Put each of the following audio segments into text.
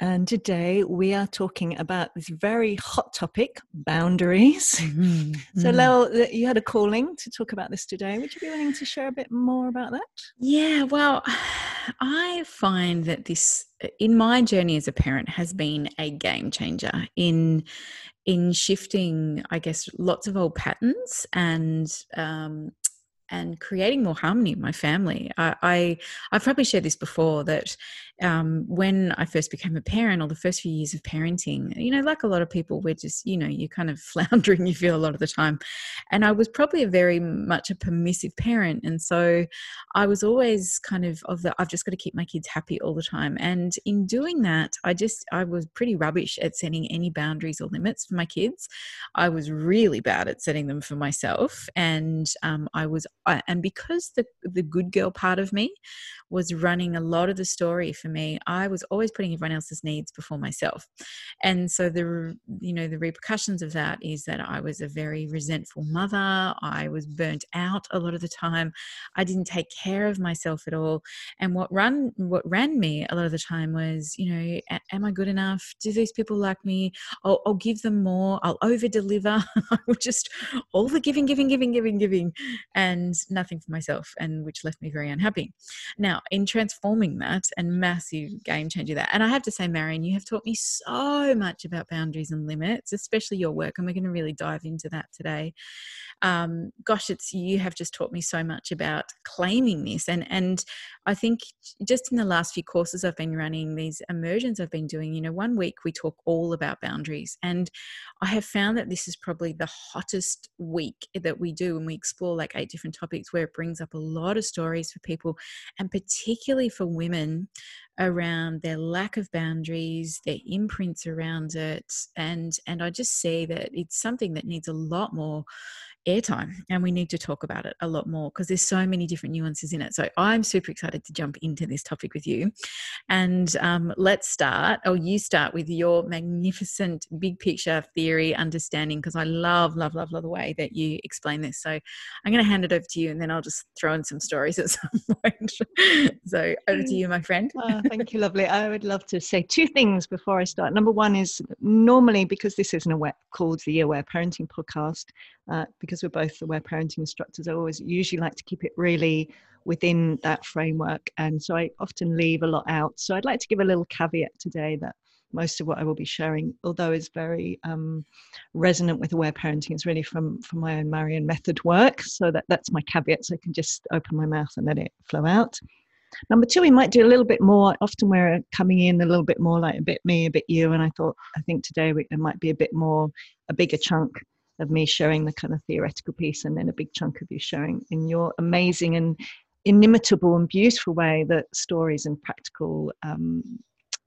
And today we are talking about this very hot topic boundaries. Mm-hmm. So, Lael, you had a calling to talk about this today. Would you be willing to share a bit more about that? Yeah, well, I find that this, in my journey as a parent, has been a game changer in in shifting, I guess, lots of old patterns and um, and creating more harmony in my family. I, I have probably shared this before that um, when I first became a parent, or the first few years of parenting, you know, like a lot of people, we're just you know you're kind of floundering. You feel a lot of the time, and I was probably a very much a permissive parent, and so I was always kind of of the I've just got to keep my kids happy all the time, and in doing that, I just I was pretty rubbish at setting any boundaries or limits for my kids. I was really bad at setting them for myself, and um, I was and because the the good girl part of me was running a lot of the story for me i was always putting everyone else's needs before myself. And so the you know the repercussions of that is that i was a very resentful mother i was burnt out a lot of the time i didn't take care of myself at all. And what run what ran me a lot of the time was you know am i good enough? Do these people like me? I'll, I'll give them more. I'll over deliver i would just all the giving giving giving giving giving and nothing for myself, and which left me very unhappy. Now, in transforming that and massive game changer that, and I have to say, Marion, you have taught me so much about boundaries and limits, especially your work, and we're going to really dive into that today. Um, gosh, it's you have just taught me so much about claiming this, and and I think just in the last few courses I've been running, these immersions I've been doing, you know, one week we talk all about boundaries, and I have found that this is probably the hottest week that we do, and we explore like eight different topics topics where it brings up a lot of stories for people, and particularly for women around their lack of boundaries, their imprints around it, and and I just see that it's something that needs a lot more airtime and we need to talk about it a lot more because there's so many different nuances in it. So i'm super excited to jump into this topic with you. And um, let's start or you start with your magnificent big picture theory understanding because i love love love love the way that you explain this. So i'm going to hand it over to you and then i'll just throw in some stories at some point. So over to you my friend. Oh, thank you lovely. I would love to say two things before i start. Number one is normally because this isn't a web called the aware parenting podcast uh, because we're both aware parenting instructors, I always usually like to keep it really within that framework. And so I often leave a lot out. So I'd like to give a little caveat today that most of what I will be sharing, although is very um, resonant with aware parenting, is really from from my own Marion method work. So that that's my caveat. So I can just open my mouth and let it flow out. Number two, we might do a little bit more. Often we're coming in a little bit more like a bit me, a bit you. And I thought, I think today we, it might be a bit more, a bigger chunk of me showing the kind of theoretical piece and then a big chunk of you showing in your amazing and inimitable and beautiful way that stories and practical um,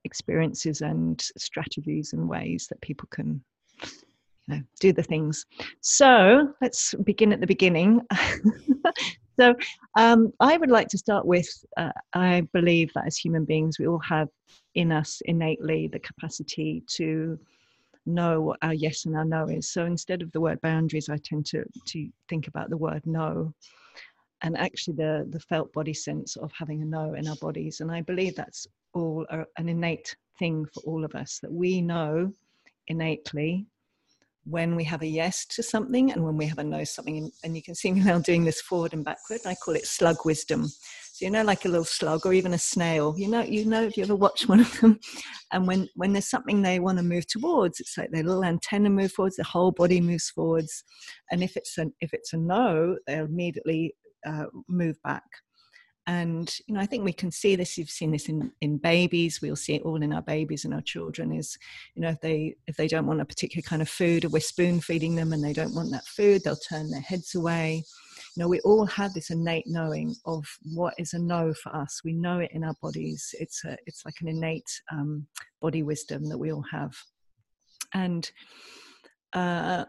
experiences and strategies and ways that people can you know do the things. So let's begin at the beginning. So um, i would like to start with uh, i believe that as human beings we all have in us innately the capacity to know what our yes and our no is. So instead of the word boundaries, I tend to to think about the word no, and actually the the felt body sense of having a no in our bodies. And I believe that's all a, an innate thing for all of us that we know innately when we have a yes to something and when we have a no something and, and you can see me now doing this forward and backward i call it slug wisdom so you know, like a little slug or even a snail. You know, you know if you ever watch one of them, and when when there's something they want to move towards, it's like their little antenna move forwards, their whole body moves forwards, and if it's an if it's a no, they'll immediately uh, move back. And you know, I think we can see this. You've seen this in in babies. We'll see it all in our babies and our children. Is you know, if they if they don't want a particular kind of food, or we're spoon feeding them, and they don't want that food, they'll turn their heads away know we all have this innate knowing of what is a no for us we know it in our bodies it's a it's like an innate um, body wisdom that we all have and uh,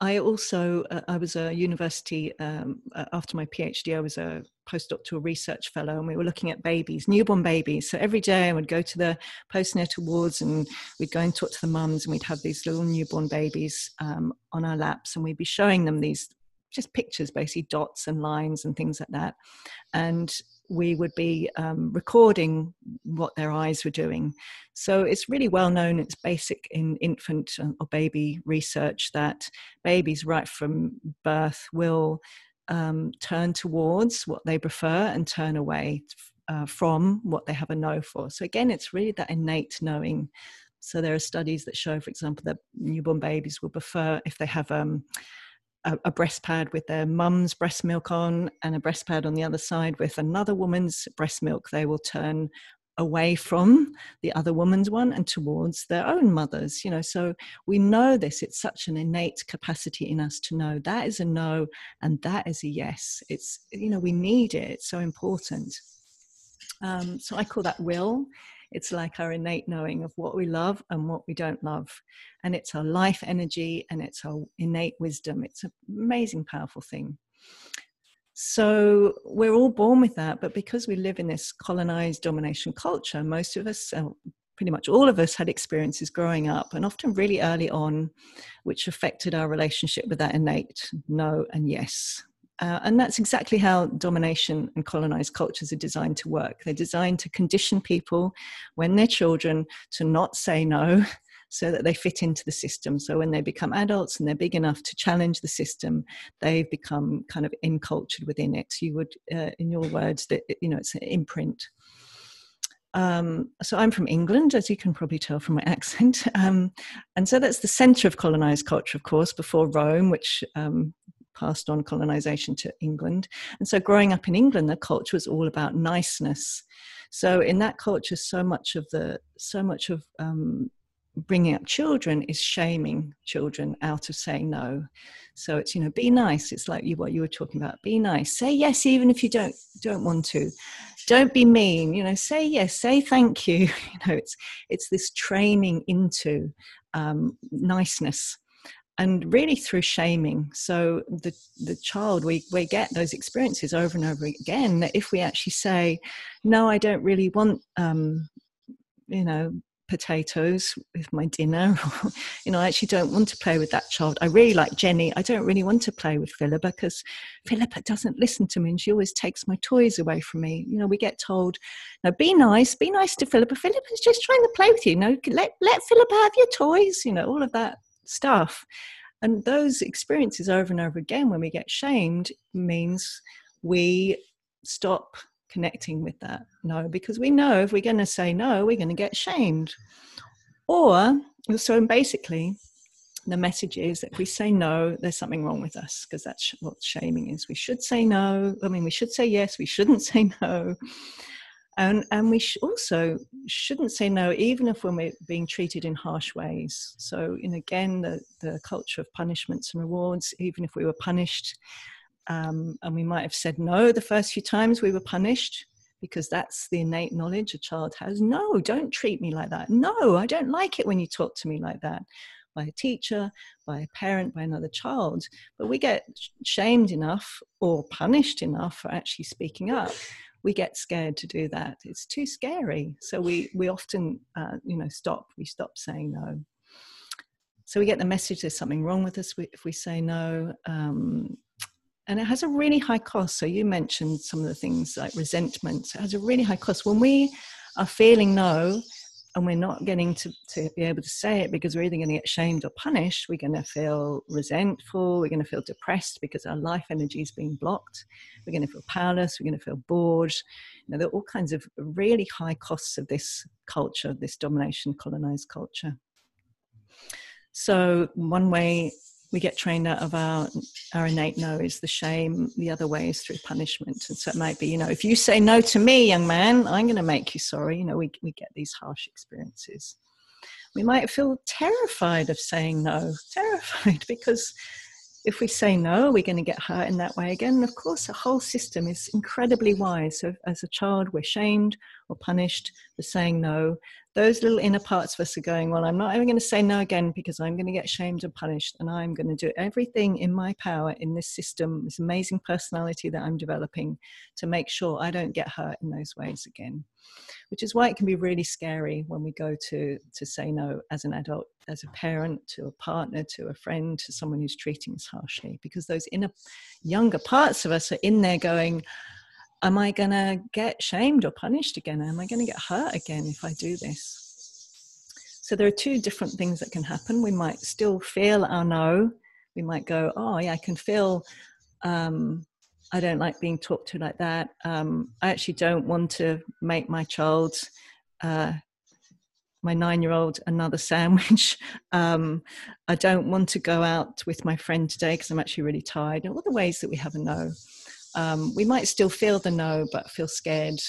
I also uh, I was a university um, uh, after my PhD. I was a postdoctoral research fellow, and we were looking at babies, newborn babies. So every day I would go to the postnatal wards, and we'd go and talk to the mums, and we'd have these little newborn babies um, on our laps, and we'd be showing them these just pictures, basically dots and lines and things like that, and we would be um, recording what their eyes were doing. So it's really well known, it's basic in infant or baby research that babies right from birth will um, turn towards what they prefer and turn away uh, from what they have a no for. So again, it's really that innate knowing. So there are studies that show, for example, that newborn babies will prefer if they have um, a, a breast pad with their mum's breast milk on and a breast pad on the other side with another woman's breast milk, they will turn away from the other woman's one and towards their own mothers you know. So we know this it's such an innate capacity in us to know that is a no and that is a yes. It's you know we need it it's so important. Um, so i call that will it's like our innate knowing of what we love and what we don't love. And it's our life energy and it's our innate wisdom. It's an amazing, powerful thing. So we're all born with that, but because we live in this colonized domination culture, most of us, uh, pretty much all of us, had experiences growing up and often really early on, which affected our relationship with that innate no and yes. Uh, and that's exactly how domination and colonized cultures are designed to work. They're designed to condition people when they're children to not say no so that they fit into the system. So when they become adults and they're big enough to challenge the system, they've become kind of encultured within it. You would, uh, in your words, that you know, it's an imprint. Um, so I'm from England, as you can probably tell from my accent, um, and so that's the centre of colonized culture, of course, before Rome, which um, passed on colonization to England. And so growing up in England, the culture was all about niceness. So in that culture, so much of the so much of um, bringing up children is shaming children out of saying no. So it's you know be nice. It's like you what you were talking about. Be nice. Say yes even if you don't don't want to. Don't be mean. You know say yes. Say thank you. You know it's it's this training into um, niceness and really through shaming. So the the child we we get those experiences over and over again. That if we actually say, "No, I don't really want," um, you know, potatoes with my dinner you know i actually don't want to play with that child. I really like jenny. I don't really want to play with philippa because philippa doesn't listen to me and she always takes my toys away from me. You know we get told no be nice be nice to philippa. Philippa's just trying to play with you, you know let, let philippa have your toys you know all of that stuff. And those experiences over and over again when we get shamed means we stop connecting with that no because we know if we're going to say no we're going to get shamed. Or so basically the message is that if we say no there's something wrong with us because that's what shaming is. We should say no i mean we should say yes we shouldn't say no and and we sh- also shouldn't say no even if when we're being treated in harsh ways. So in again the, the culture of punishments and rewards even if we were punished um, and we might have said no the first few times we were punished because that's the innate knowledge a child has. No don't treat me like that. No i don't like it when you talk to me like that by a teacher by a parent by another child. But we get shamed enough or punished enough for actually speaking up we get scared to do that. It's too scary. So we, we often, uh, you know, stop. We stop saying no. So we get the message there's something wrong with us if we say no. Um, and it has a really high cost. So you mentioned some of the things like resentment. It has a really high cost. When we are feeling no, and we're not getting to, to be able to say it because we're either going to get shamed or punished, we're going to feel resentful, we're going to feel depressed because our life energy is being blocked, we're going to feel powerless, we're going to feel bored. You know, there are all kinds of really high costs of this culture, this domination colonized culture. So, one way we get trained out of our our innate no is the shame the other way is through punishment and so it might be you know if you say no to me young man i'm going to make you sorry you know we, we get these harsh experiences we might feel terrified of saying no terrified because if we say no, we're going to get hurt in that way again. And of course, the whole system is incredibly wise. So, as a child, we're shamed or punished for saying no. Those little inner parts of us are going, Well, I'm not even going to say no again because I'm going to get shamed and punished. And I'm going to do everything in my power in this system, this amazing personality that I'm developing to make sure I don't get hurt in those ways again which is why it can be really scary when we go to to say no as an adult as a parent to a partner to a friend to someone who's treating us harshly because those inner younger parts of us are in there going am i going to get shamed or punished again am i going to get hurt again if i do this so there are two different things that can happen we might still feel our no we might go oh yeah i can feel um, I don't like being talked to like that. Um, I actually don't want to make my child, uh, my nine year old, another sandwich. Um, I don't want to go out with my friend today because I'm actually really tired. And all the ways that we have a no. Um, we might still feel the no, but feel scared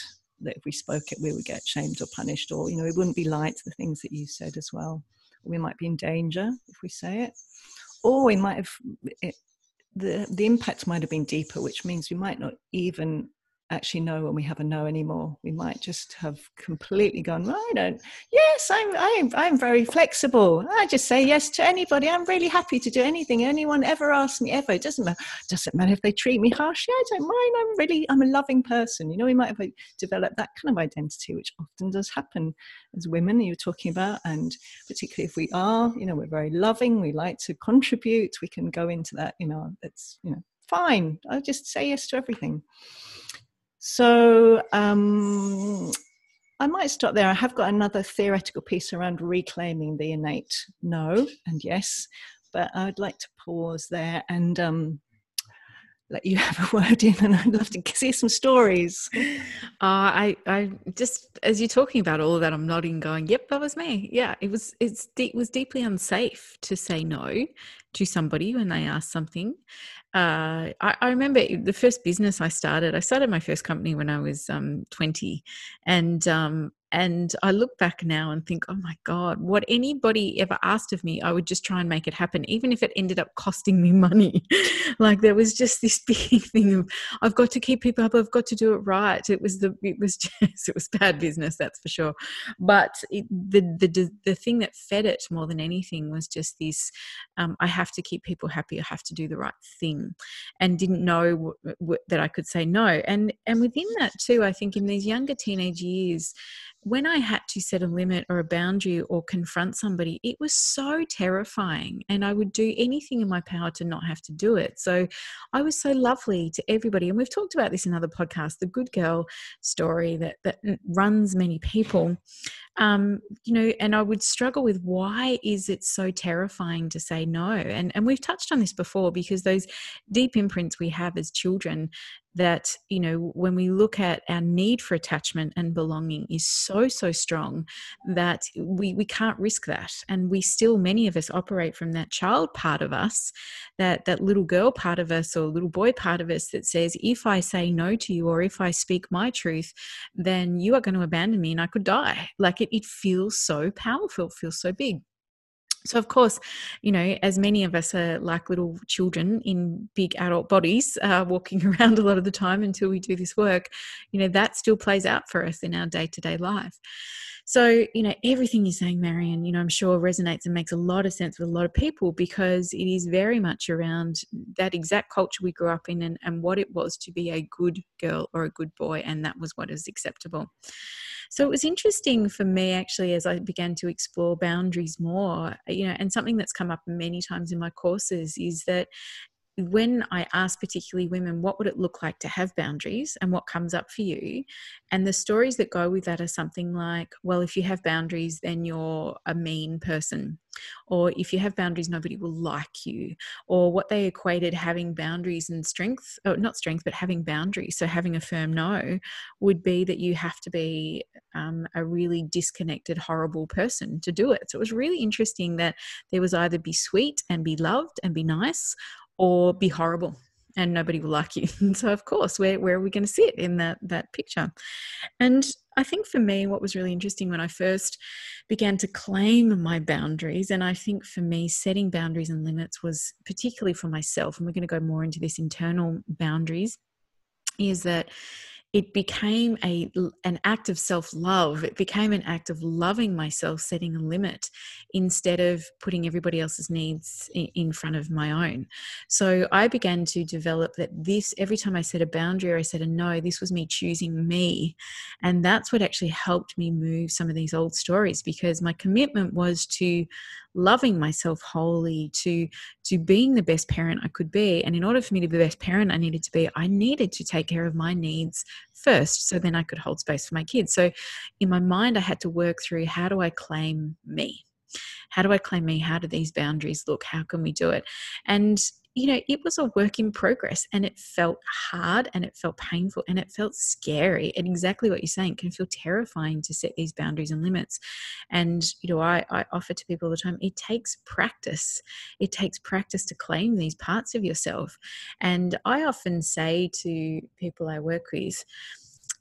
that if we spoke it, we would get shamed or punished, or, you know, it wouldn't be liked, the things that you said as well. We might be in danger if we say it or we might have the the impact might have been deeper, which means we might not even actually know when we have a no anymore. We might just have completely gone, well, I don't, yes, I'm, I'm, I'm very flexible. I just say yes to anybody. I'm really happy to do anything. Anyone ever asks me ever. It doesn't matter. Doesn't matter if they treat me harshly. I don't mind. I'm really, I'm a loving person. You know, we might have developed that kind of identity, which often does happen as women you're talking about. And particularly if we are, you know, we're very loving. We like to contribute. We can go into that, you know, it's, you know, fine. I'll just say yes to everything. So um, I might stop there. I have got another theoretical piece around reclaiming the innate no and yes, but I'd like to pause there and um, let you have a word in, and I'd love to see some stories. Uh, I, I just as you're talking about all of that, I'm nodding, going, "Yep, that was me." Yeah, it was. It's it was deeply unsafe to say no to somebody when they asked something, uh, I, I, remember the first business I started. I started my first company when I was um, 20, and um, and I look back now and think, oh my God, what anybody ever asked of me, I would just try and make it happen, even if it ended up costing me money. like there was just this big thing of, I've got to keep people up, I've got to do it right. It was the, it was just, it was bad business, that's for sure. But it, the, the, the thing that fed it more than anything was just this, um, I have to keep people happy, I have to do the right thing, and didn't know w- w- that I could say no. And, and within that too, I think in these younger teenage years, when I had to set a limit or a boundary or confront somebody, it was so terrifying. And I would do anything in my power to not have to do it. So I was so lovely to everybody. And we've talked about this in other podcasts the good girl story that, that runs many people. Um, you know, and I would struggle with why is it so terrifying to say no? And, and we've touched on this before because those deep imprints we have as children that you know when we look at our need for attachment and belonging is so so strong that we we can't risk that and we still many of us operate from that child part of us that that little girl part of us or little boy part of us that says if i say no to you or if i speak my truth then you are going to abandon me and i could die like it, it feels so powerful it feels so big so, of course, you know, as many of us are like little children in big adult bodies, uh, walking around a lot of the time until we do this work, you know, that still plays out for us in our day to day life. So, you know, everything you're saying, Marion, you know, I'm sure resonates and makes a lot of sense with a lot of people because it is very much around that exact culture we grew up in and, and what it was to be a good girl or a good boy. And that was what is acceptable. So it was interesting for me actually as I began to explore boundaries more, you know, and something that's come up many times in my courses is that when I ask particularly women, what would it look like to have boundaries and what comes up for you? And the stories that go with that are something like, well, if you have boundaries, then you're a mean person. Or if you have boundaries, nobody will like you. Or what they equated having boundaries and strength, or not strength, but having boundaries. So having a firm no would be that you have to be um, a really disconnected, horrible person to do it. So it was really interesting that there was either be sweet and be loved and be nice, or be horrible and nobody will like you. so of course, where where are we going to sit in that that picture? And I think for me, what was really interesting when I first began to claim my boundaries, and I think for me, setting boundaries and limits was particularly for myself, and we're going to go more into this internal boundaries, is that it became a an act of self-love. It became an act of loving myself setting a limit instead of putting everybody else's needs in front of my own. So i began to develop that this every time i set a boundary or i said a no this was me choosing me. And that's what actually helped me move some of these old stories because my commitment was to loving myself wholly to to being the best parent i could be. And in order for me to be the best parent i needed to be i needed to take care of my needs first so then i could hold space for my kids. So in my mind i had to work through how do i claim me? How do i claim me? How do these boundaries look? How can we do it? And you know, it was a work in progress and it felt hard and it felt painful and it felt scary. And exactly what you're saying can feel terrifying to set these boundaries and limits. And, you know, I, I offer to people all the time it takes practice. It takes practice to claim these parts of yourself. And I often say to people I work with,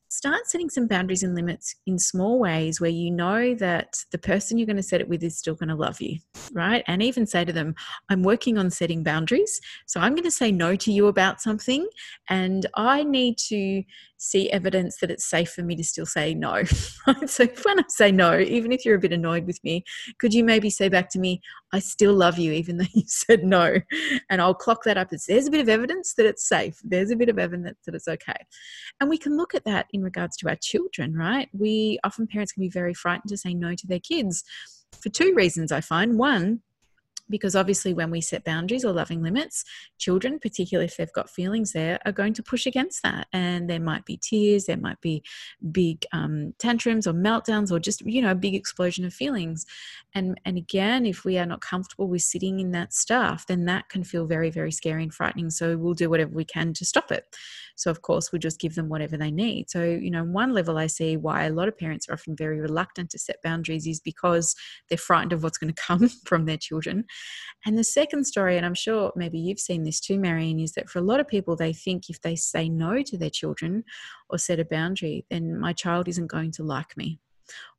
start setting some boundaries and limits in small ways where you know that the person you're going to set it with is still going to love you, right? And even say to them, I'm working on setting boundaries. So I'm going to say no to you about something. And I need to see evidence that it's safe for me to still say no. so when I say no, even if you're a bit annoyed with me, could you maybe say back to me, I still love you, even though you said no? And I'll clock that up as there's a bit of evidence that it's safe. There's a bit of evidence that it's okay. And we can look at that in regards to our children, right? We often parents can be very frightened to say no to their kids for two reasons, I find. One, because obviously when we set boundaries or loving limits children particularly if they've got feelings there are going to push against that. And there might be tears there might be big um, tantrums or meltdowns or just you know a big explosion of feelings. And and again if we are not comfortable with sitting in that stuff then that can feel very very scary and frightening. So we'll do whatever we can to stop it. So of course we'll just give them whatever they need. So you know one level i see why a lot of parents are often very reluctant to set boundaries is because they're frightened of what's going to come from their children and the second story, and I'm sure maybe you've seen this too, Marion, is that for a lot of people, they think if they say no to their children or set a boundary, then my child isn't going to like me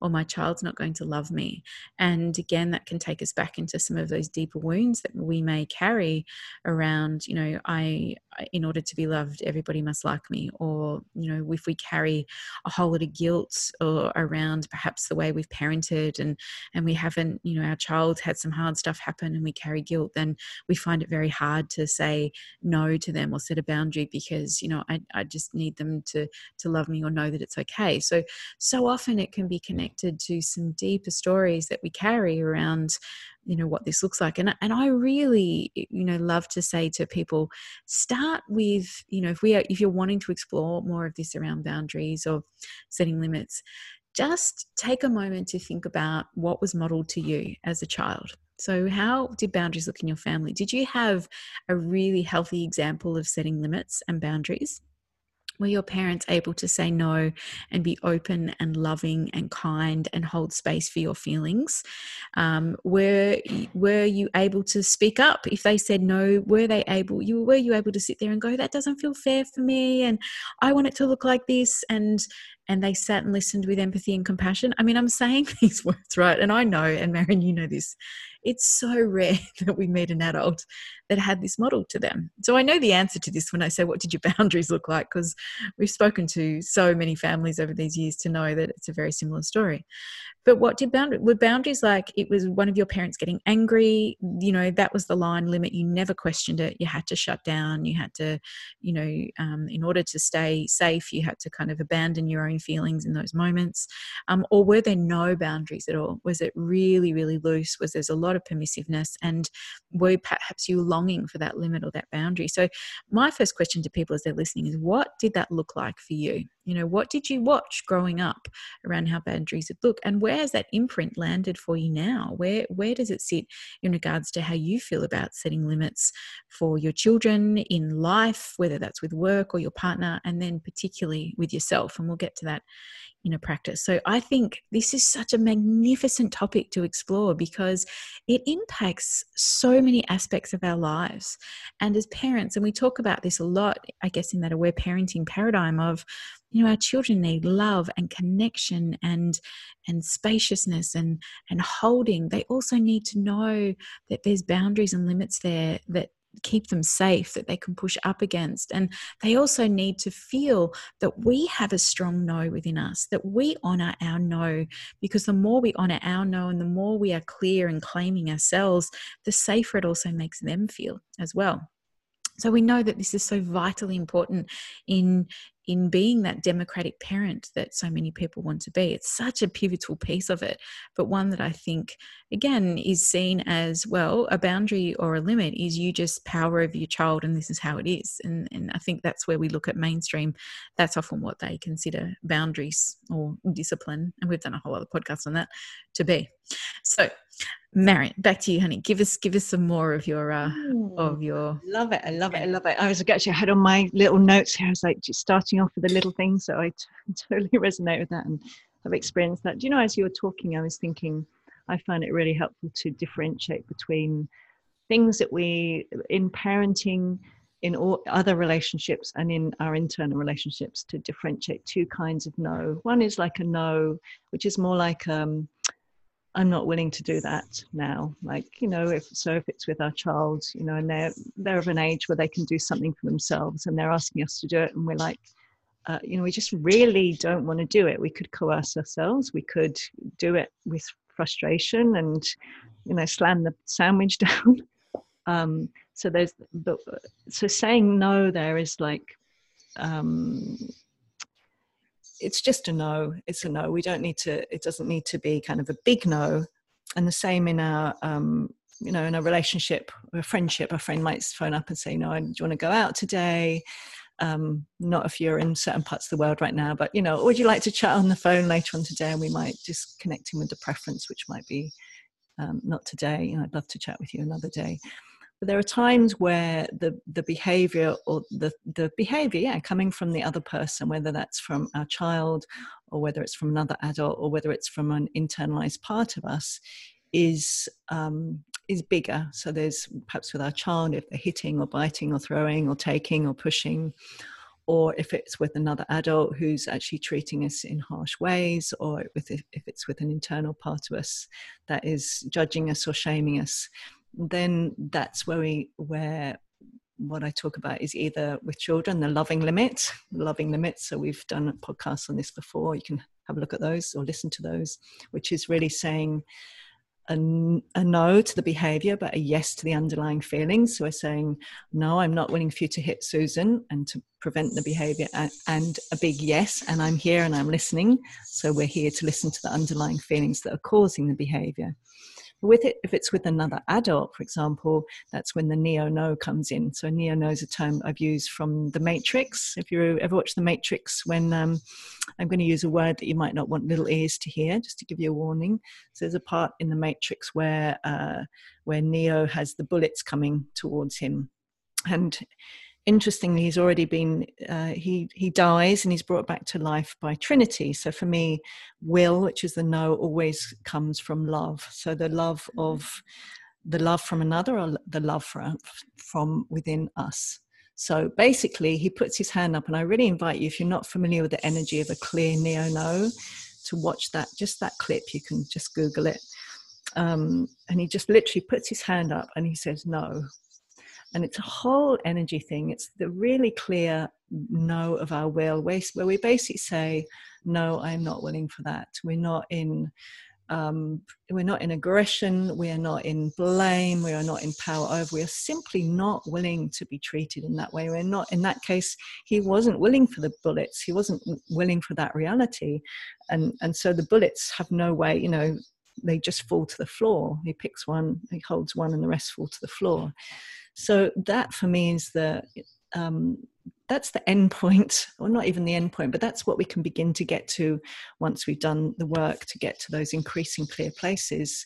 or my child's not going to love me. And again, that can take us back into some of those deeper wounds that we may carry around, you know, I, in order to be loved, everybody must like me. Or, you know, if we carry a whole lot of guilt or around perhaps the way we've parented and, and we haven't, you know, our child had some hard stuff happen and we carry guilt, then we find it very hard to say no to them or set a boundary because, you know, I, I just need them to, to love me or know that it's okay. So, so often it can be connected to some deeper stories that we carry around you know what this looks like and and I really you know love to say to people start with you know if we are if you're wanting to explore more of this around boundaries or setting limits just take a moment to think about what was modeled to you as a child so, how did boundaries look in your family? Did you have a really healthy example of setting limits and boundaries? Were your parents able to say no and be open and loving and kind and hold space for your feelings? Um, were were you able to speak up if they said no? Were they able you were you able to sit there and go that doesn't feel fair for me and i want it to look like this and and they sat and listened with empathy and compassion i mean i'm saying these words right and i know and marion you know this it's so rare that we meet an adult that had this model to them. So I know the answer to this when I say, What did your boundaries look like? Because we've spoken to so many families over these years to know that it's a very similar story. But what did boundaries were boundaries like it was one of your parents getting angry, you know, that was the line limit. You never questioned it. You had to shut down. You had to, you know, um, in order to stay safe, you had to kind of abandon your own feelings in those moments. Um, or were there no boundaries at all? Was it really, really loose? Was there's a lot of permissiveness? And were perhaps you longing for that limit or that boundary? So my first question to people as they're listening is what did that look like for you? you know what did you watch growing up around how boundaries would look and where has that imprint landed for you now? Where where does it sit in regards to how you feel about setting limits for your children in life whether that's with work or your partner and then particularly with yourself? And we'll get to that in a practice. So I think this is such a magnificent topic to explore because it impacts so many aspects of our lives. And as parents, and we talk about this a lot, I guess, in that aware parenting paradigm of, you know, our children need love and connection and and spaciousness and and holding. They also need to know that there's boundaries and limits there that keep them safe that they can push up against and they also need to feel that we have a strong no within us that we honor our no because the more we honor our no and the more we are clear and claiming ourselves the safer it also makes them feel as well. So we know that this is so vitally important in in being that democratic parent that so many people want to be. It's such a pivotal piece of it, but one that I think, again, is seen as well a boundary or a limit is you just power over your child and this is how it is. And, and I think that's where we look at mainstream. That's often what they consider boundaries or discipline. And we've done a whole other podcast on that to be. So, Marion, back to you, honey. Give us give us some more of your uh, of your. Love it! I love it! I love it! I was actually had on my little notes here. I was like just starting off with the little things, so I t- totally resonate with that and have experienced that. Do you know? As you were talking, I was thinking, I find it really helpful to differentiate between things that we in parenting, in all other relationships, and in our internal relationships to differentiate two kinds of no. One is like a no, which is more like um I'm not willing to do that now. Like, you know, if so if it's with our child, you know, and they're they're of an age where they can do something for themselves and they're asking us to do it and we're like, uh, you know, we just really don't want to do it. We could coerce ourselves, we could do it with frustration and, you know, slam the sandwich down. um, so there's but so saying no there is like um it's just a no it's a no. We don't need to it doesn't need to be kind of a big no. And the same in our um, you know in a relationship or a friendship. A friend might phone up and say no do you want to go out today? Um, not if you're in certain parts of the world right now but you know would you like to chat on the phone later on today? And we might just connect him with the preference which might be um, not today. You know, i'd love to chat with you another day but there are times where the the behavior or the the behavior yeah coming from the other person whether that's from our child or whether it's from another adult or whether it's from an internalized part of us is um, is bigger. So there's perhaps with our child if they're hitting or biting or throwing or taking or pushing or if it's with another adult who's actually treating us in harsh ways, or if, if it's with an internal part of us that is judging us or shaming us then that's where we where what I talk about is either with children, the loving limit, loving limit. So we've done podcasts on this before. You can have a look at those or listen to those, which is really saying a, a no to the behavior, but a yes to the underlying feelings. So we're saying, no, I'm not willing for you to hit Susan and to prevent the behavior, and, and a big yes, and I'm here and I'm listening. So we're here to listen to the underlying feelings that are causing the behavior. With it, if it's with another adult, for example, that's when the neo no comes in. So neo no is a term I've used from The Matrix. If you ever watched The Matrix, when um, I'm going to use a word that you might not want little ears to hear, just to give you a warning. So there's a part in The Matrix where uh, where Neo has the bullets coming towards him, and interestingly, he's already been uh, he he dies and he's brought back to life by Trinity. So for me, will, which is the no, always comes from love. So the love mm-hmm. of the love from another or the love from from within us. So basically, he puts his hand up, and I really invite you, if you're not familiar with the energy of a clear neo no, to watch that just that clip. You can just Google it. Um, and he just literally puts his hand up and he says no and it's a whole energy thing. It's the really clear no of our will, where we basically say, no, I'm not willing for that. We're not in. Um, we're not in aggression, we are not in blame, we are not in power over, we are simply not willing to be treated in that way. We're not, in that case, he wasn't willing for the bullets, he wasn't willing for that reality. And, and so the bullets have no way, you know, they just fall to the floor. He picks one, he holds one, and the rest fall to the floor. So that for me is the um, that's the end point or not even the end point but that's what we can begin to get to once we've done the work to get to those increasing clear places.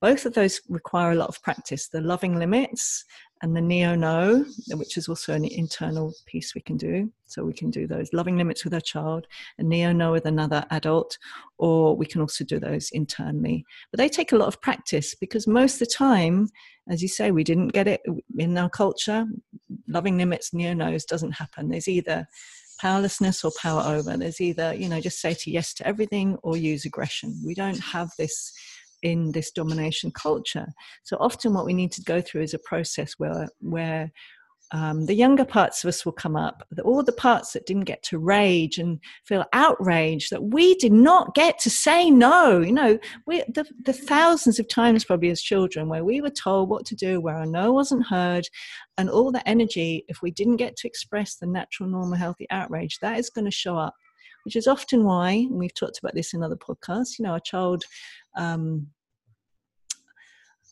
Both of those require a lot of practice. The loving limits and the neo no, which is also an internal piece we can do. So we can do those loving limits with our child, a neo no with another adult, or we can also do those internally. But they take a lot of practice because most of the time, as you say, we didn't get it in our culture. Loving limits, neo no's doesn't happen. There's either powerlessness or power over. There's either, you know, just say to yes to everything or use aggression. We don't have this in this domination culture. So often, what we need to go through is a process where where um, the younger parts of us will come up, all the parts that didn't get to rage and feel outrage that we did not get to say no. You know, we, the, the thousands of times probably as children where we were told what to do, where our no wasn't heard, and all that energy, if we didn't get to express the natural, normal, healthy outrage, that is going to show up which is often why, and we've talked about this in other podcasts, you know, a child um,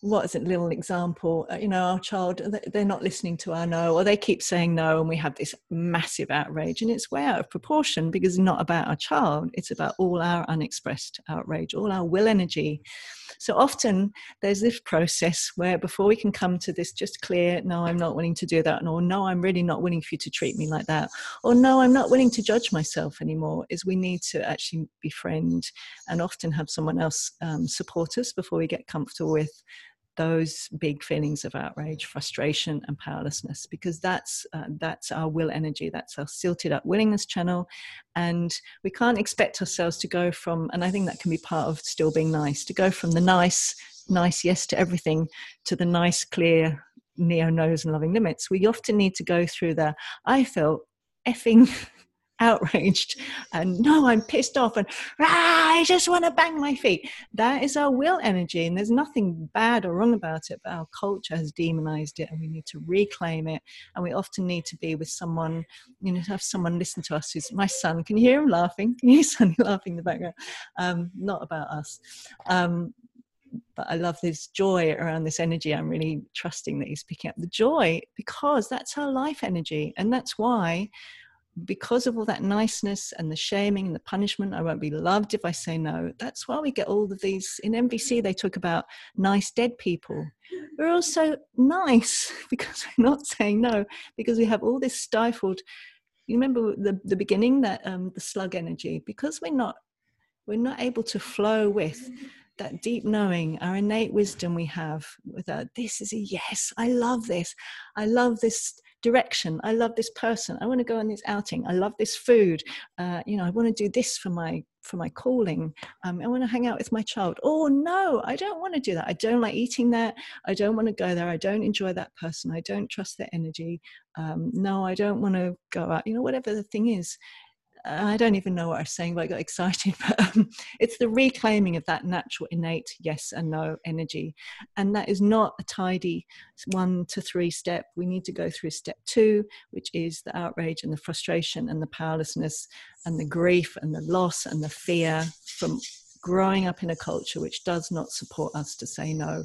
what is a little example uh, you know our child they're not listening to our no or they keep saying no and we have this massive outrage and it's way out of proportion because it's not about our child it's about all our unexpressed outrage all our will energy so often there's this process where before we can come to this just clear no i'm not willing to do that or no i'm really not willing for you to treat me like that or no i'm not willing to judge myself anymore is we need to actually befriend and often have someone else um, support us before we get comfortable with those big feelings of outrage, frustration, and powerlessness, because that's uh, that's our will energy, that's our silted up willingness channel, and we can't expect ourselves to go from. And I think that can be part of still being nice, to go from the nice, nice yes to everything, to the nice, clear neo no's and loving limits. We often need to go through the I felt effing outraged and no i'm pissed off and ah, i just want to bang my feet that is our will energy and there's nothing bad or wrong about it but our culture has demonized it and we need to reclaim it and we often need to be with someone you know have someone listen to us who's my son can you hear him laughing can you hear laughing in the background um, not about us um, but I love this joy around this energy. I'm really trusting that he's picking up the joy because that's our life energy. And that's why because of all that niceness and the shaming and the punishment, I won't be loved if I say no. That's why we get all of these. In NVC, they talk about nice dead people. We're also nice because we're not saying no, because we have all this stifled. You remember the, the beginning, that um, the slug energy, because we're not we're not able to flow with that deep knowing, our innate wisdom we have without this is a yes, I love this. I love this direction. I love this person. I want to go on this outing. I love this food. Uh, you know, I want to do this for my for my calling. Um, I want to hang out with my child. Oh no, I don't want to do that. I don't like eating that. I don't want to go there. I don't enjoy that person. I don't trust their energy. Um, no, I don't want to go out. You know, whatever the thing is, I don't even know what I was saying, but I got excited. But um, it's the reclaiming of that natural, innate yes and no energy. And that is not a tidy one to three step. We need to go through step two, which is the outrage and the frustration and the powerlessness and the grief and the loss and the fear from growing up in a culture which does not support us to say no.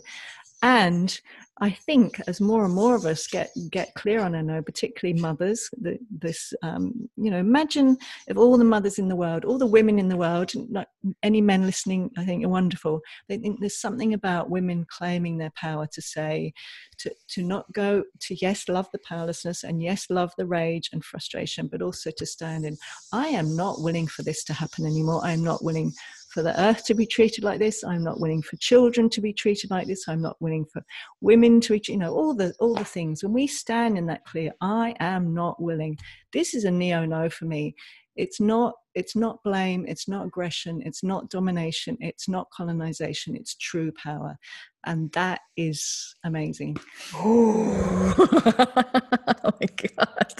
And I think as more and more of us get get clear on it, know, particularly mothers, the, this um, you know, imagine if all the mothers in the world, all the women in the world, not any men listening, I think are wonderful. They think there's something about women claiming their power to say, to to not go to yes, love the powerlessness and yes, love the rage and frustration, but also to stand in. I am not willing for this to happen anymore. I am not willing for the earth to be treated like this. I'm not willing for children to be treated like this. I'm not willing for women to, you know, all the all the things. When we stand in that clear, I am not willing. This is a neo no for me. It's not it's not blame, it's not aggression, it's not domination, it's not colonization, it's true power. And that is amazing. Oh. oh my God.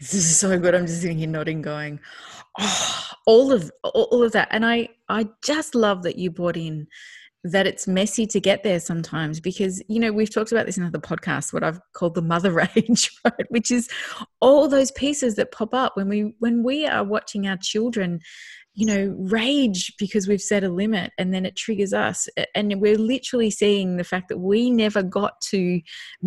This is so good. I'm just sitting here nodding, going, oh, all of all of that. And I I just love that you brought in that it's messy to get there sometimes because you know we've talked about this in other podcasts what i've called the mother rage right? Which is all those pieces that pop up when we when we are watching our children you know, rage because we've set a limit and then it triggers us. And we're literally seeing the fact that we never got to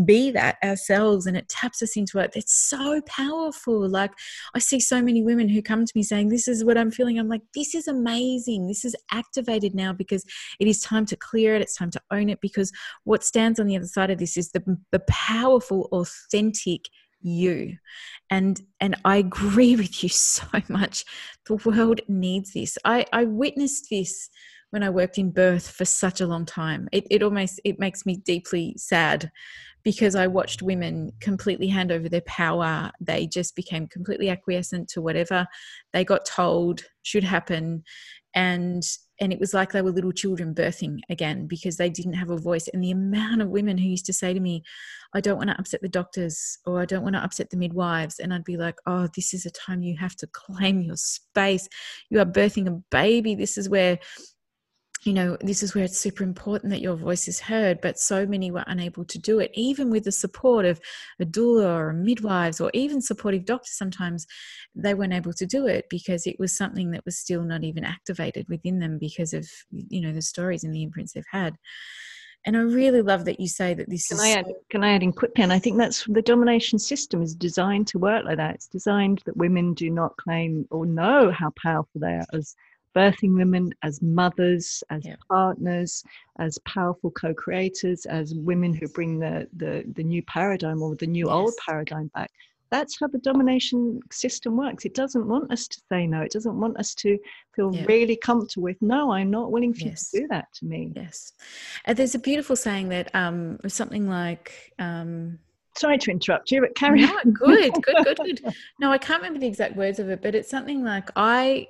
be that ourselves and it taps us into it. It's so powerful. Like, I see so many women who come to me saying, This is what I'm feeling. I'm like, This is amazing. This is activated now because it is time to clear it. It's time to own it because what stands on the other side of this is the, the powerful, authentic you. And and i agree with you so much. The world needs this. I i witnessed this when i worked in birth for such a long time. It, it almost it makes me deeply sad because i watched women completely hand over their power. They just became completely acquiescent to whatever they got told should happen. And and it was like they were little children birthing again because they didn't have a voice. And the amount of women who used to say to me i don't want to upset the doctors or i don't want to upset the midwives and i'd be like oh this is a time you have to claim your space. You are birthing a baby. This is where you know, this is where it's super important that your voice is heard, but so many were unable to do it, even with the support of a doula or midwives or even supportive doctors. Sometimes they weren't able to do it because it was something that was still not even activated within them because of, you know, the stories and the imprints they've had. And I really love that you say that this can is. I add, can I add in quickly? And I think that's the domination system is designed to work like that. It's designed that women do not claim or know how powerful they are as birthing women, as mothers, as yeah. partners, as powerful co-creators, as women who bring the the, the new paradigm or the new yes. old paradigm back. That's how the domination system works. It doesn't want us to say no. It doesn't want us to feel yeah. really comfortable with no. I'm not willing for yes. you to do that to me. Yes, and there's a beautiful saying that um, something like. Um, sorry to interrupt you, but carry no, on. good, good, good, good. No, I can't remember the exact words of it, but it's something like I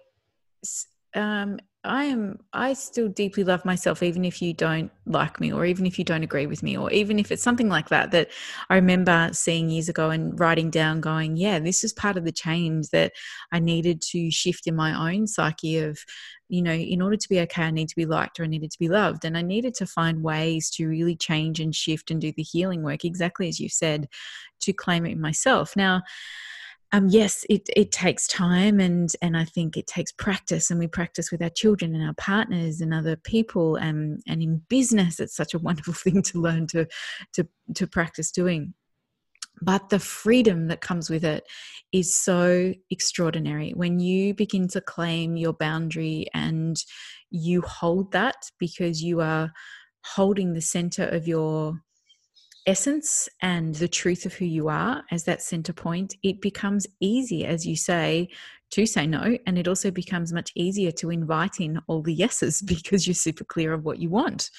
um, I am I still deeply love myself even if you don't like me or even if you don't agree with me or even if it's something like that that I remember seeing years ago and writing down going yeah this is part of the change that I needed to shift in my own psyche of you know in order to be okay I need to be liked or I needed to be loved. And I needed to find ways to really change and shift and do the healing work exactly as you said to claim it myself. Now um, yes, it, it takes time and, and I think it takes practice and we practice with our children and our partners and other people and, and in business it's such a wonderful thing to learn to, to, to practice doing. But the freedom that comes with it is so extraordinary. When you begin to claim your boundary and you hold that because you are holding the center of your essence and the truth of who you are as that center point, it becomes easy, as you say, to say no. And it also becomes much easier to invite in all the yeses because you're super clear of what you want.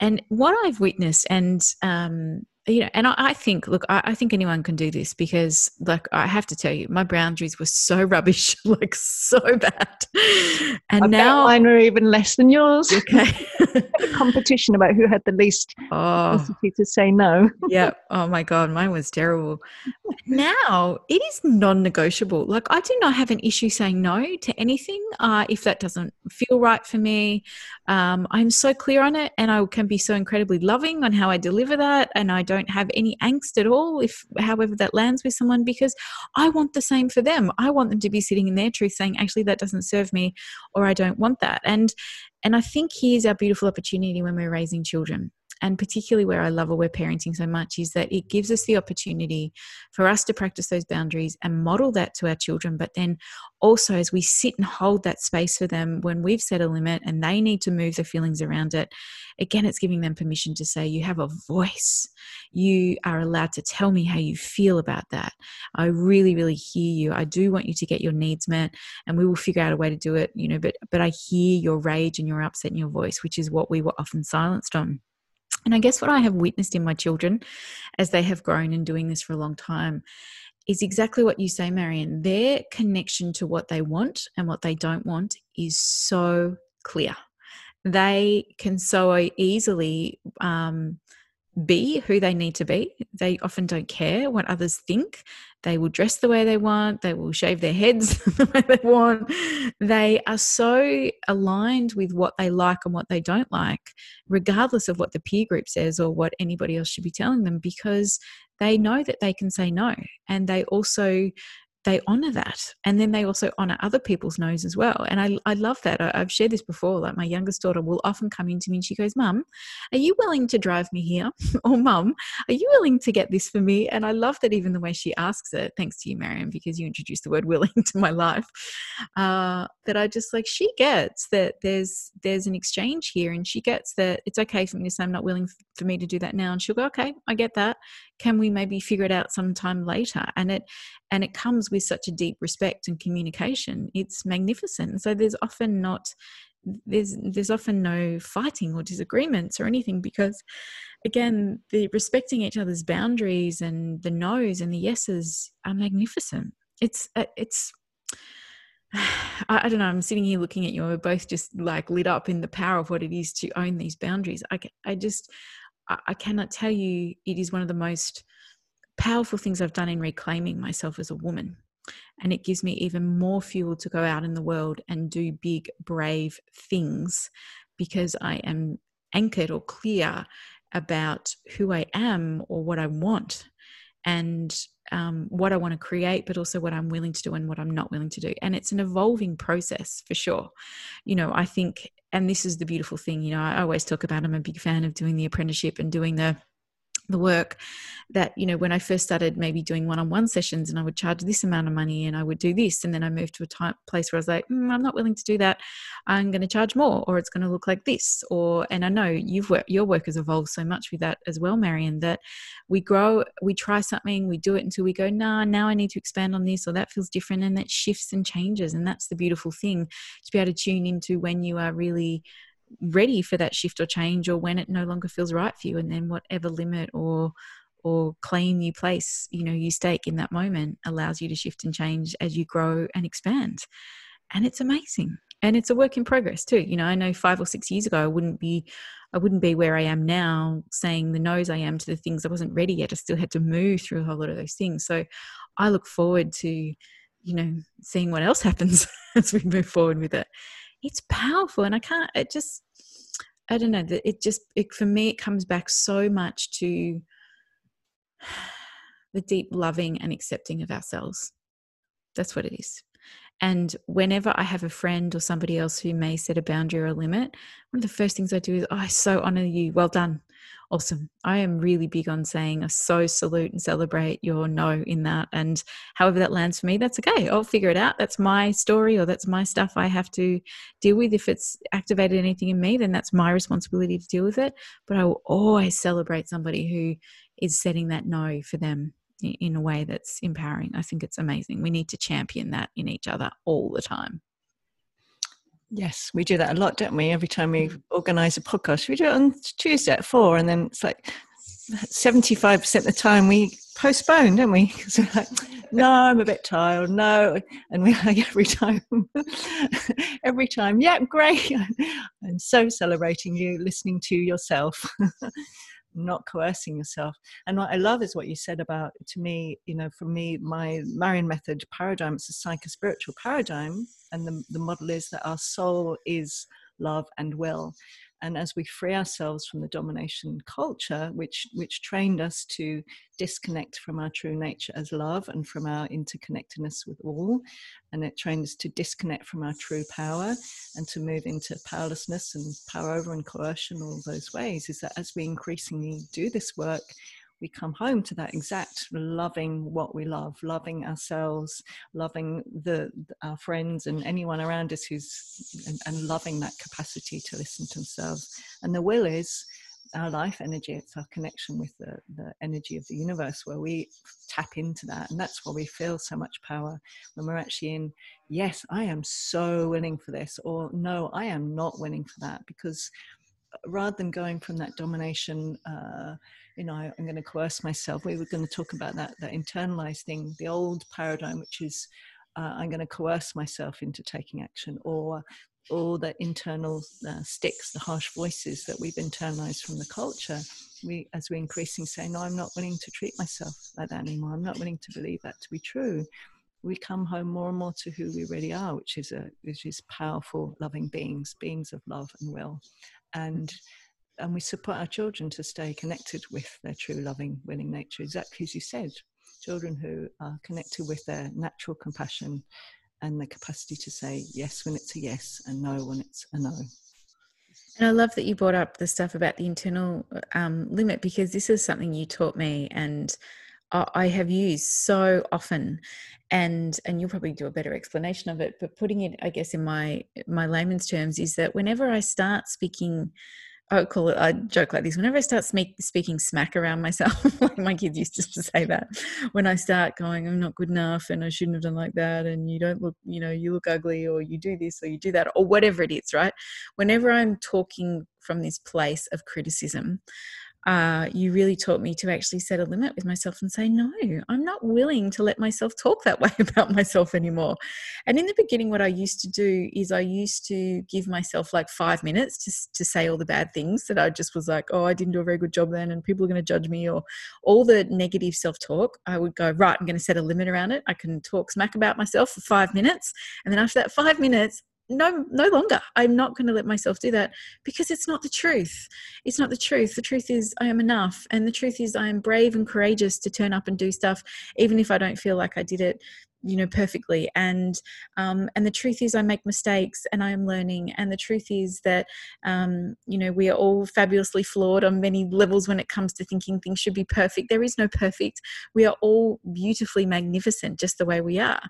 And what I've witnessed, and um, you know, and I, I think, look, I, I, think anyone can do this because, like, I have to tell you, my boundaries were so rubbish, like so bad, and I now mine were even less than yours. Okay, competition about who had the least oh. capacity to say no. yeah. Oh my god, mine was terrible. now it is non-negotiable. Like, I do not have an issue saying no to anything uh, if that doesn't feel right for me. Um, I'm so clear on it, and I can be so incredibly loving on how I deliver that, and I don't have any angst at all if however that lands with someone because I want the same for them. I want them to be sitting in their truth saying actually that doesn't serve me or I don't want that. And and I think here's our beautiful opportunity when we're raising children and particularly where I love aware parenting so much is that it gives us the opportunity for us to practice those boundaries and model that to our children. But then also, as we sit and hold that space for them when we've set a limit and they need to move their feelings around it, again, it's giving them permission to say, You have a voice. You are allowed to tell me how you feel about that. I really, really hear you. I do want you to get your needs met, and we will figure out a way to do it, you know. But, but I hear your rage and your upset in your voice, which is what we were often silenced on. And I guess what I have witnessed in my children as they have grown and doing this for a long time is exactly what you say, Marion. Their connection to what they want and what they don't want is so clear. They can so easily um, be who they need to be. They often don't care what others think. They will dress the way they want. They will shave their heads the way they want. They are so aligned with what they like and what they don't like, regardless of what the peer group says or what anybody else should be telling them, because they know that they can say no. And they also they honor that and then they also honor other people's no's as well. And i, I love that. I, have shared this before like my youngest daughter will often come into me and she goes mum are you willing to drive me here? Or mum are you willing to get this for me? And i love that even the way she asks it thanks to you marion because you introduced the word willing to my life. Uh, that i just like she gets that there's there's an exchange here and she gets that it's okay for me to say i'm not willing for me to do that now. And she'll go okay i get that can we maybe figure it out sometime later and it and it comes with such a deep respect and communication it's magnificent so there's often not there's there's often no fighting or disagreements or anything because again the respecting each other's boundaries and the no's and the yeses are magnificent it's uh, it's I, don't know. I'm sitting here looking at you. We're both just like lit up in the power of what it is to own these boundaries. I, I just, I cannot tell you, it is one of the most powerful things I've done in reclaiming myself as a woman. And it gives me even more fuel to go out in the world and do big, brave things because I am anchored or clear about who I am or what I want and um, what I want to create, but also what I'm willing to do and what I'm not willing to do. And it's an evolving process for sure. You know, I think and this is the beautiful thing you know i always talk about i'm a big fan of doing the apprenticeship and doing the the work that you know when i first started maybe doing one-on-one sessions and i would charge this amount of money and i would do this and then i moved to a type place where i was like mm, i'm not willing to do that. I'm going to charge more or it's going to look like this or and i know you've worked your work has evolved so much with that as well marion that we grow we try something we do it until we go nah now i need to expand on this or that feels different and that shifts and changes and that's the beautiful thing to be able to tune into when you are really ready for that shift or change or when it no longer feels right for you and then whatever limit or or claim you place you know you stake in that moment allows you to shift and change as you grow and expand. And it's amazing. And it's a work in progress too. You know i know five or six years ago i wouldn't be i wouldn't be where i am now saying the no's i am to the things i wasn't ready yet. I still had to move through a whole lot of those things. So i look forward to you know seeing what else happens as we move forward with it it's powerful and i can't it just i don't know that it just it, for me it comes back so much to the deep loving and accepting of ourselves that's what it is and whenever I have a friend or somebody else who may set a boundary or a limit, one of the first things I do is, oh, I so honor you. Well done. Awesome. I am really big on saying I so salute and celebrate your no in that. And however that lands for me, that's okay. I'll figure it out. That's my story or that's my stuff I have to deal with. If it's activated anything in me, then that's my responsibility to deal with it. But I will always celebrate somebody who is setting that no for them in a way that's empowering. I think it's amazing. We need to champion that in each other all the time. Yes, we do that a lot, don't we? Every time we organise a podcast, we do it on Tuesday at four, and then it's like seventy-five percent of the time we postpone, don't we? Because we're like, no, I'm a bit tired. No, and we like every time, every time, yeah, great. I'm so celebrating you listening to yourself not coercing yourself. And what I love is what you said about, to me, you know, for me, my Marion method paradigm, it's a psycho-spiritual paradigm. And the, the model is that our soul is love and will and as we free ourselves from the domination culture which which trained us to disconnect from our true nature as love and from our interconnectedness with all and it trained us to disconnect from our true power and to move into powerlessness and power over and coercion all those ways is that as we increasingly do this work we come home to that exact loving what we love, loving ourselves, loving the, our friends and anyone around us who's and, and loving that capacity to listen to themselves. And the will is our life energy. It's our connection with the, the energy of the universe where we tap into that. And that's why we feel so much power when we're actually in yes i am so willing for this or no i am not willing for that. Because rather than going from that domination uh, you know, I'm going to coerce myself. We were going to talk about that, that internalized thing, the old paradigm, which is uh, I'm going to coerce myself into taking action, or or the internal uh, sticks, the harsh voices that we've internalized from the culture. we as we're say no i'm not willing to treat myself like that anymore i'm not willing to believe that to be true we come home more and more to who we really are which is a which is powerful loving beings beings of love and will and and we support our children to stay connected with their true loving willing nature exactly as you said children who are connected with their natural compassion and the capacity to say yes when it's a yes and no when it's a no and I love that you brought up the stuff about the internal um, limit because this is something you taught me and I have used so often. And and you'll probably do a better explanation of it. But putting it, I guess, in my my layman's terms, is that whenever I start speaking I call it, I joke like this. Whenever I start speak, speaking smack around myself, like my kids used to say that, when I start going, I'm not good enough and I shouldn't have done like that, and you don't look, you know, you look ugly, or you do this, or you do that, or whatever it is, right? Whenever I'm talking from this place of criticism, uh, you really taught me to actually set a limit with myself and say, no, I'm not willing to let myself talk that way about myself anymore. And in the beginning, what I used to do is I used to give myself like five minutes to, to say all the bad things that I just was like, oh, I didn't do a very good job then, and people are going to judge me, or all the negative self talk. I would go, right, I'm going to set a limit around it. I can talk smack about myself for five minutes. And then after that five minutes, no no longer. I'm not going to let myself do that because it's not the truth. It's not the truth. The truth is i am enough and the truth is i am brave and courageous to turn up and do stuff even if i don't feel like i did it you know perfectly. And um, and the truth is i make mistakes and i am learning. And the truth is that um, you know we are all fabulously flawed on many levels when it comes to thinking things should be perfect. There is no perfect. We are all beautifully magnificent just the way we are.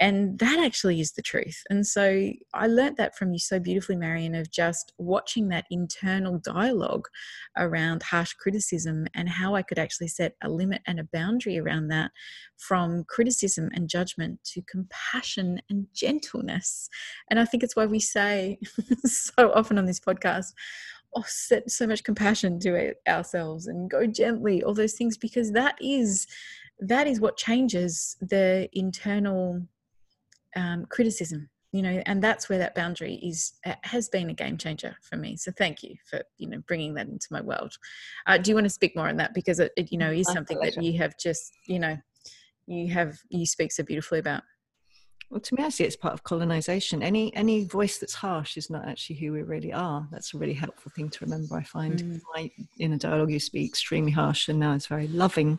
And that actually is the truth. And so i learned that from you so beautifully marion of just watching that internal dialogue around harsh criticism and how i could actually set a limit and a boundary around that from criticism and judgment to compassion and gentleness. And I think it's why we say so often on this podcast, oh, set so much compassion to ourselves and go gently, all those things, because that is that is what changes the internal um, criticism you know and that's where that boundary is uh, has been a game changer for me. So thank you for you know bringing that into my world. Uh, do you want to speak more on that? Because it, it you know is something that you have just you know you have you speak so beautifully about. Well to me i see it's part of colonization. Any any voice that's harsh is not actually who we really are. That's a really helpful thing to remember i find. Mm. my inner dialogue used to be extremely harsh and now it's very loving.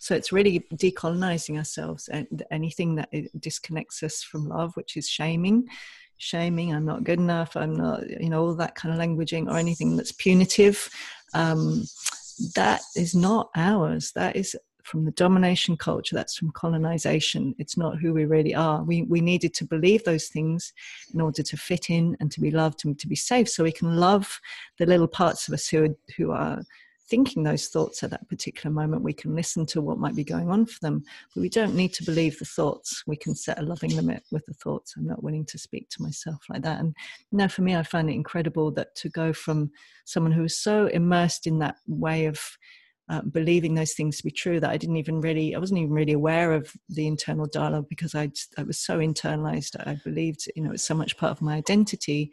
So it's really decolonizing ourselves and anything that disconnects us from love which is shaming. Shaming i'm not good enough i'm not you know all that kind of languaging or anything that's punitive. Um, that is not ours. That is from the domination culture, that's from colonization. It's not who we really are. We, we needed to believe those things in order to fit in and to be loved and to be safe so we can love the little parts of us who are, who are thinking those thoughts at that particular moment. We can listen to what might be going on for them, but we don't need to believe the thoughts. We can set a loving limit with the thoughts. I'm not willing to speak to myself like that. And know, for me, I find it incredible that to go from someone who is so immersed in that way of uh, believing those things to be true that I didn't even really, I wasn't even really aware of the internal dialogue because I, I was so internalized. I believed, you know, it's so much part of my identity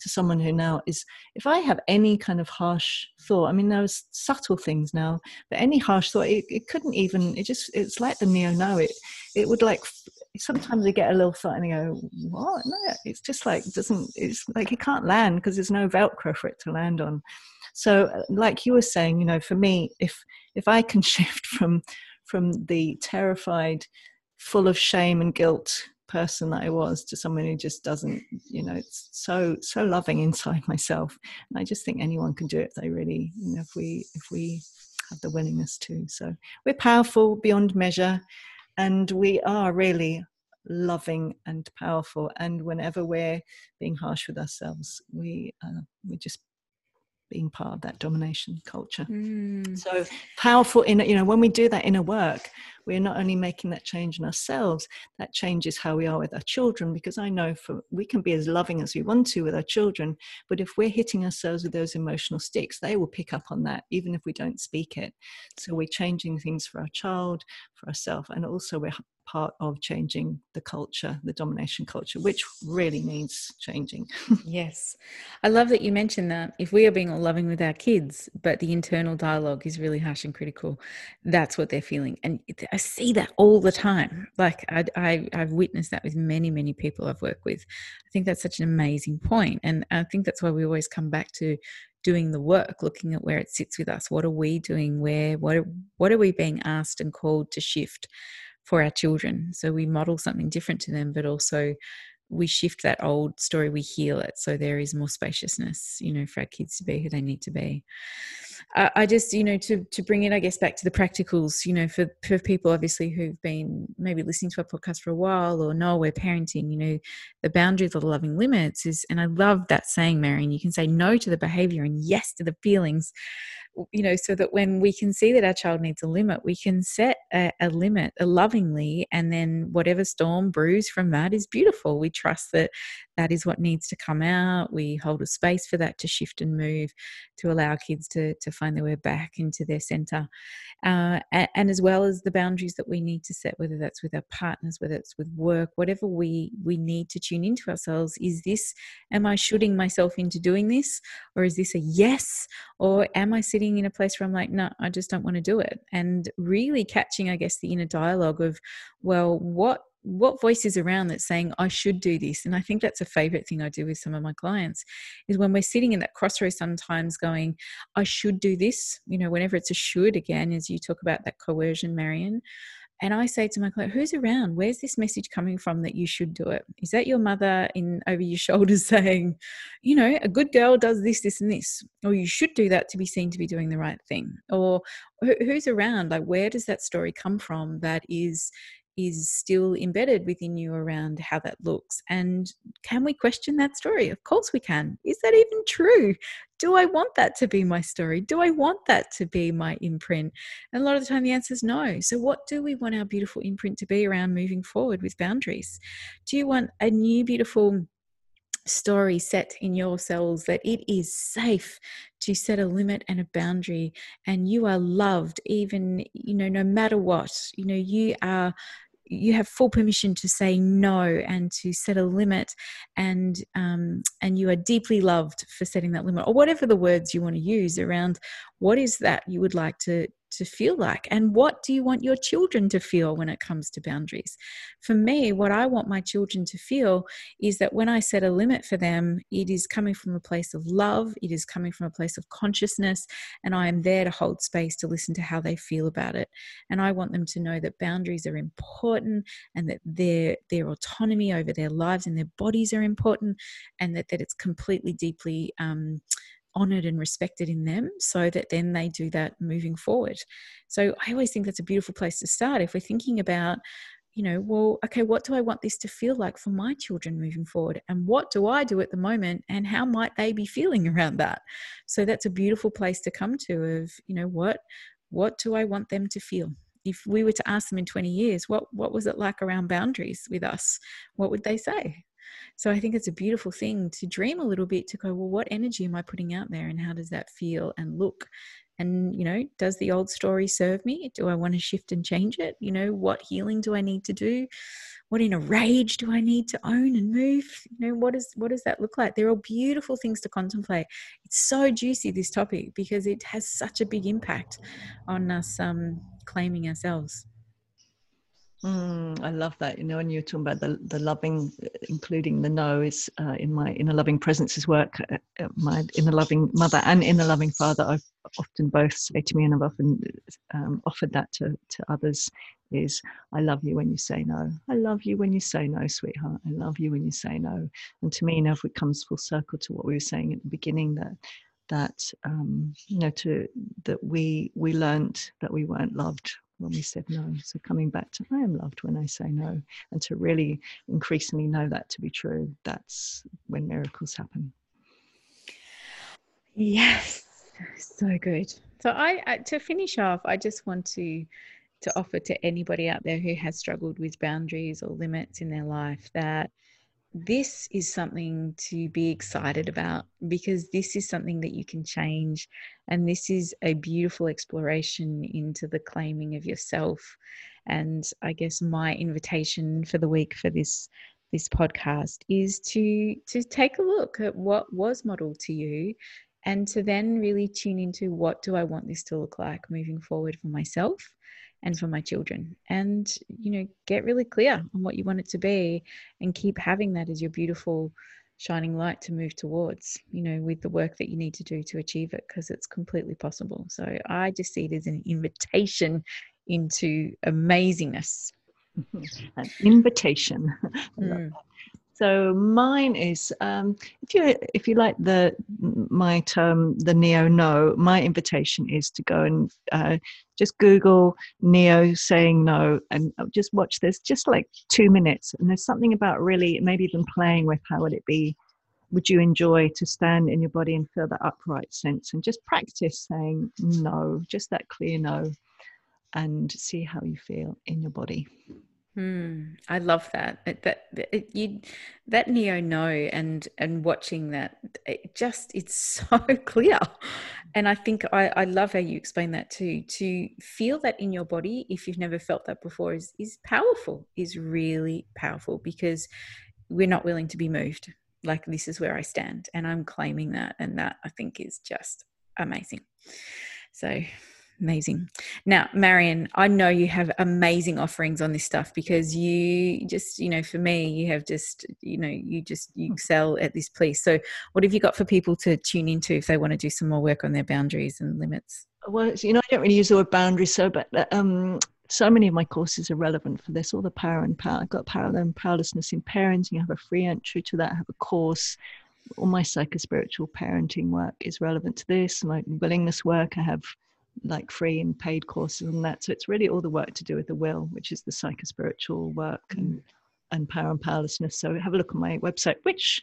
to someone who now is, if I have any kind of harsh thought, I mean, there's subtle things now, but any harsh thought, it, it couldn't even, it just, it's like the neo now. it, it would like, sometimes I get a little thought and I go, what? No, it's just like, doesn't, it's like it can't land because there's no Velcro for it to land on. So, like you were saying, you know, for me, if if I can shift from from the terrified, full of shame and guilt person that I was to someone who just doesn't, you know, it's so so loving inside myself. And I just think anyone can do it if they really, you know, if we if we have the willingness to. So we're powerful beyond measure, and we are really loving and powerful. And whenever we're being harsh with ourselves, we uh, we just being part of that domination culture. Mm. So powerful in you know when we do that inner work, we're not only making that change in ourselves, that changes how we are with our children. Because I know for we can be as loving as we want to with our children, but if we're hitting ourselves with those emotional sticks, they will pick up on that even if we don't speak it. So we're changing things for our child, for ourselves, and also we're part of changing the culture, the domination culture, which really needs changing. yes. I love that you mentioned that. If we are being loving with our kids, but the internal dialogue is really harsh and critical, that's what they're feeling. And I see that all the time. Like I, I, I've witnessed that with many, many people I've worked with. I think that's such an amazing point. And I think that's why we always come back to doing the work looking at where it sits with us what are we doing where what what are we being asked and called to shift for our children. So we model something different to them, but also we shift that old story, we heal it. So there is more spaciousness, you know, for our kids to be who they need to be. Uh, I just, you know, to to bring it, I guess, back to the practicals, you know, for for people obviously who've been maybe listening to our podcast for a while or know aware parenting, you know, the boundary of the loving limits is, and I love that saying, Marion. You can say no to the behavior and yes to the feelings you know, so that when we can see that our child needs a limit, we can set a, a limit a lovingly, and then whatever storm brews from that is beautiful. We trust that that is what needs to come out. We hold a space for that to shift and move, to allow kids to to find their way back into their center, uh, and, and as well as the boundaries that we need to set, whether that's with our partners, whether it's with work, whatever we we need to tune into ourselves. Is this? Am I shooting myself into doing this, or is this a yes, or am I sitting in a place where I'm like, no, I just don't want to do it. And really catching, I guess, the inner dialogue of, well, what what voice is around that's saying I should do this? And I think that's a favorite thing I do with some of my clients is when we're sitting in that crossroads sometimes going, I should do this, you know, whenever it's a should again, as you talk about that coercion, Marion, and I say to my client, who's around? Where's this message coming from that you should do it? Is that your mother in over your shoulders saying, you know, a good girl does this, this, and this, or you should do that to be seen to be doing the right thing? Or who's around? Like, where does that story come from that is is still embedded within you around how that looks. And can we question that story? Of course we can. Is that even true? Do I want that to be my story? Do I want that to be my imprint? And a lot of the time the answer is no. So, what do we want our beautiful imprint to be around moving forward with boundaries? Do you want a new, beautiful story set in your cells that it is safe to set a limit and a boundary and you are loved even you know no matter what you know you are you have full permission to say no and to set a limit and um, and you are deeply loved for setting that limit or whatever the words you want to use around what is that you would like to to feel like? And what do you want your children to feel when it comes to boundaries? For me what i want my children to feel is that when i set a limit for them it is coming from a place of love it is coming from a place of consciousness and i am there to hold space to listen to how they feel about it. And i want them to know that boundaries are important and that their their autonomy over their lives and their bodies are important and that that it's completely deeply um, honored and respected in them so that then they do that moving forward. So I always think that's a beautiful place to start if we're thinking about you know, well, okay, what do I want this to feel like for my children moving forward? And what do I do at the moment? And how might they be feeling around that? So that's a beautiful place to come to of, you know, what what do I want them to feel? If we were to ask them in 20 years, what what was it like around boundaries with us? What would they say? So I think it's a beautiful thing to dream a little bit to go, well, what energy am I putting out there and how does that feel and look? And, you know, does the old story serve me? Do I want to shift and change it? You know, what healing do I need to do? What in a rage do I need to own and move? You know, what is what does that look like? They're all beautiful things to contemplate. It's so juicy this topic because it has such a big impact on us um, claiming ourselves. Mm, I love that. You know, when you're talking about the, the loving, including the no, is uh, in my inner loving presences work. Uh, uh, my inner loving mother and inner loving father, I've often both say to me, and I've often um, offered that to, to others. Is I love you when you say no. I love you when you say no, sweetheart. I love you when you say no. And to me, now if it comes full circle to what we were saying at the beginning, that that um, you know to that we we learned that we weren't loved when we said no. So coming back to I am loved when I say no, and to really increasingly know that to be true, that's when miracles happen. Yes, so good. So I, I to finish off, I just want to to offer to anybody out there who has struggled with boundaries or limits in their life that this is something to be excited about because this is something that you can change. And this is a beautiful exploration into the claiming of yourself. And I guess my invitation for the week for this this podcast is to to take a look at what was modeled to you and to then really tune into what do I want this to look like moving forward for myself and for my children. And you know get really clear on what you want it to be and keep having that as your beautiful shining light to move towards you know with the work that you need to do to achieve it because it's completely possible. So i just see it as an invitation into amazingness. An invitation. Mm. So mine is um, if you if you like the my term the neo no, my invitation is to go and uh, just Google neo saying no and uh, just watch this just like two minutes. And there's something about really maybe even playing with how would it be would you enjoy to stand in your body and feel that upright sense and just practice saying no, just that clear no, and see how you feel in your body. Hmm, I love that. That, that you that neo no and and watching that it just it's so clear. And I think I, I love how you explain that too. To feel that in your body, if you've never felt that before, is is powerful, is really powerful because we're not willing to be moved. Like this is where I stand. And I'm claiming that. And that I think is just amazing. So Amazing. Now, Marion, I know you have amazing offerings on this stuff because you just, you know, for me, you have just, you know, you just you hmm. excel at this place. So, what have you got for people to tune into if they want to do some more work on their boundaries and limits? Well, you know, I don't really use the word boundaries, so, but uh, um, so many of my courses are relevant for this. All the power and power. I've got power and powerlessness in parenting. I have a free entry to that. I have a course all my psychospiritual parenting work is relevant to this. My willingness work, I have like free and paid courses and that. So it's really all the work to do with the will, which is the psychospiritual work and, mm. and power and powerlessness. So have a look on my website, which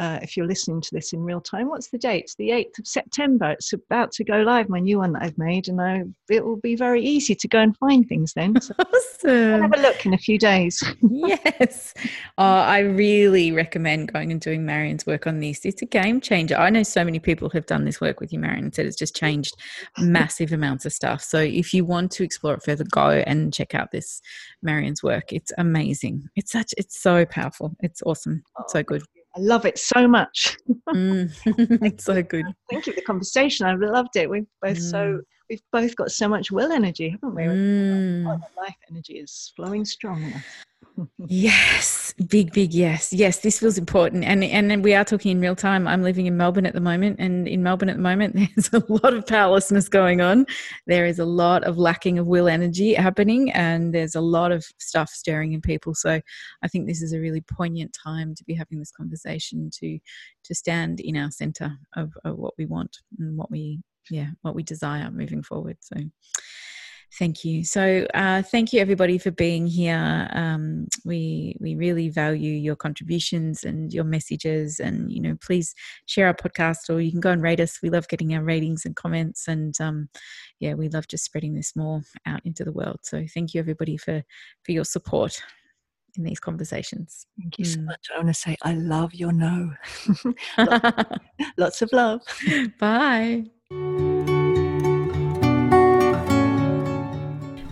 uh, if you're listening to this in real time, what's the date? It's the 8th of September. It's about to go live, my new one that I've made, and I, it will be very easy to go and find things then. So awesome. Have a look in a few days. yes. Oh, I really recommend going and doing Marion's work on this. It's a game changer. I know so many people have done this work with you, Marion, and said it's just changed massive amounts of stuff. So if you want to explore it further, go and check out this Marion's work. It's amazing. It's such, it's so powerful. It's awesome. Oh, so good. I love it so much. mm, it's so good. Thank you for the conversation. I've loved it. We've both mm. so we've both got so much will energy, haven't we? Mm. life energy is flowing strong enough yes big big yes. Yes this feels important. And and we are talking in real time. I'm living in melbourne at the moment and in melbourne at the moment there's a lot of powerlessness going on. There is a lot of lacking of will energy happening and there's a lot of stuff stirring in people. So i think this is a really poignant time to be having this conversation to to stand in our center of, of what we want and what we yeah what we desire moving forward. So Thank you. So, uh, thank you everybody for being here. Um, we we really value your contributions and your messages, and you know, please share our podcast, or you can go and rate us. We love getting our ratings and comments, and um, yeah, we love just spreading this more out into the world. So, thank you everybody for for your support in these conversations. Thank you so mm. much. I want to say I love your no. Lots of love. Bye.